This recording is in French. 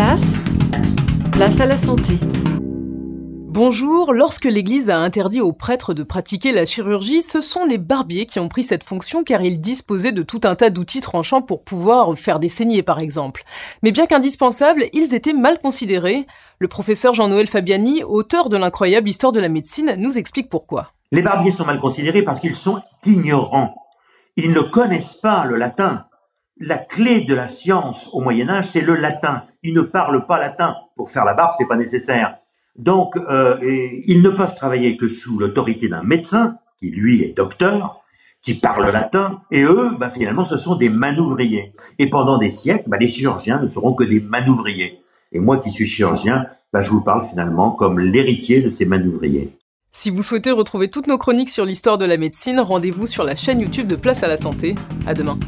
place, place à la santé. Bonjour, lorsque l'Église a interdit aux prêtres de pratiquer la chirurgie, ce sont les barbiers qui ont pris cette fonction car ils disposaient de tout un tas d'outils tranchants pour pouvoir faire des saignées par exemple. Mais bien qu'indispensables, ils étaient mal considérés. Le professeur Jean-Noël Fabiani, auteur de l'incroyable histoire de la médecine, nous explique pourquoi. Les barbiers sont mal considérés parce qu'ils sont ignorants. Ils ne connaissent pas le latin. La clé de la science au Moyen Âge, c'est le latin. Ils ne parlent pas latin. Pour faire la barbe, c'est pas nécessaire. Donc, euh, ils ne peuvent travailler que sous l'autorité d'un médecin, qui lui est docteur, qui parle latin, et eux, bah, finalement, ce sont des manouvriers. Et pendant des siècles, bah, les chirurgiens ne seront que des manouvriers. Et moi qui suis chirurgien, bah, je vous parle finalement comme l'héritier de ces manouvriers. Si vous souhaitez retrouver toutes nos chroniques sur l'histoire de la médecine, rendez-vous sur la chaîne YouTube de Place à la Santé. À demain.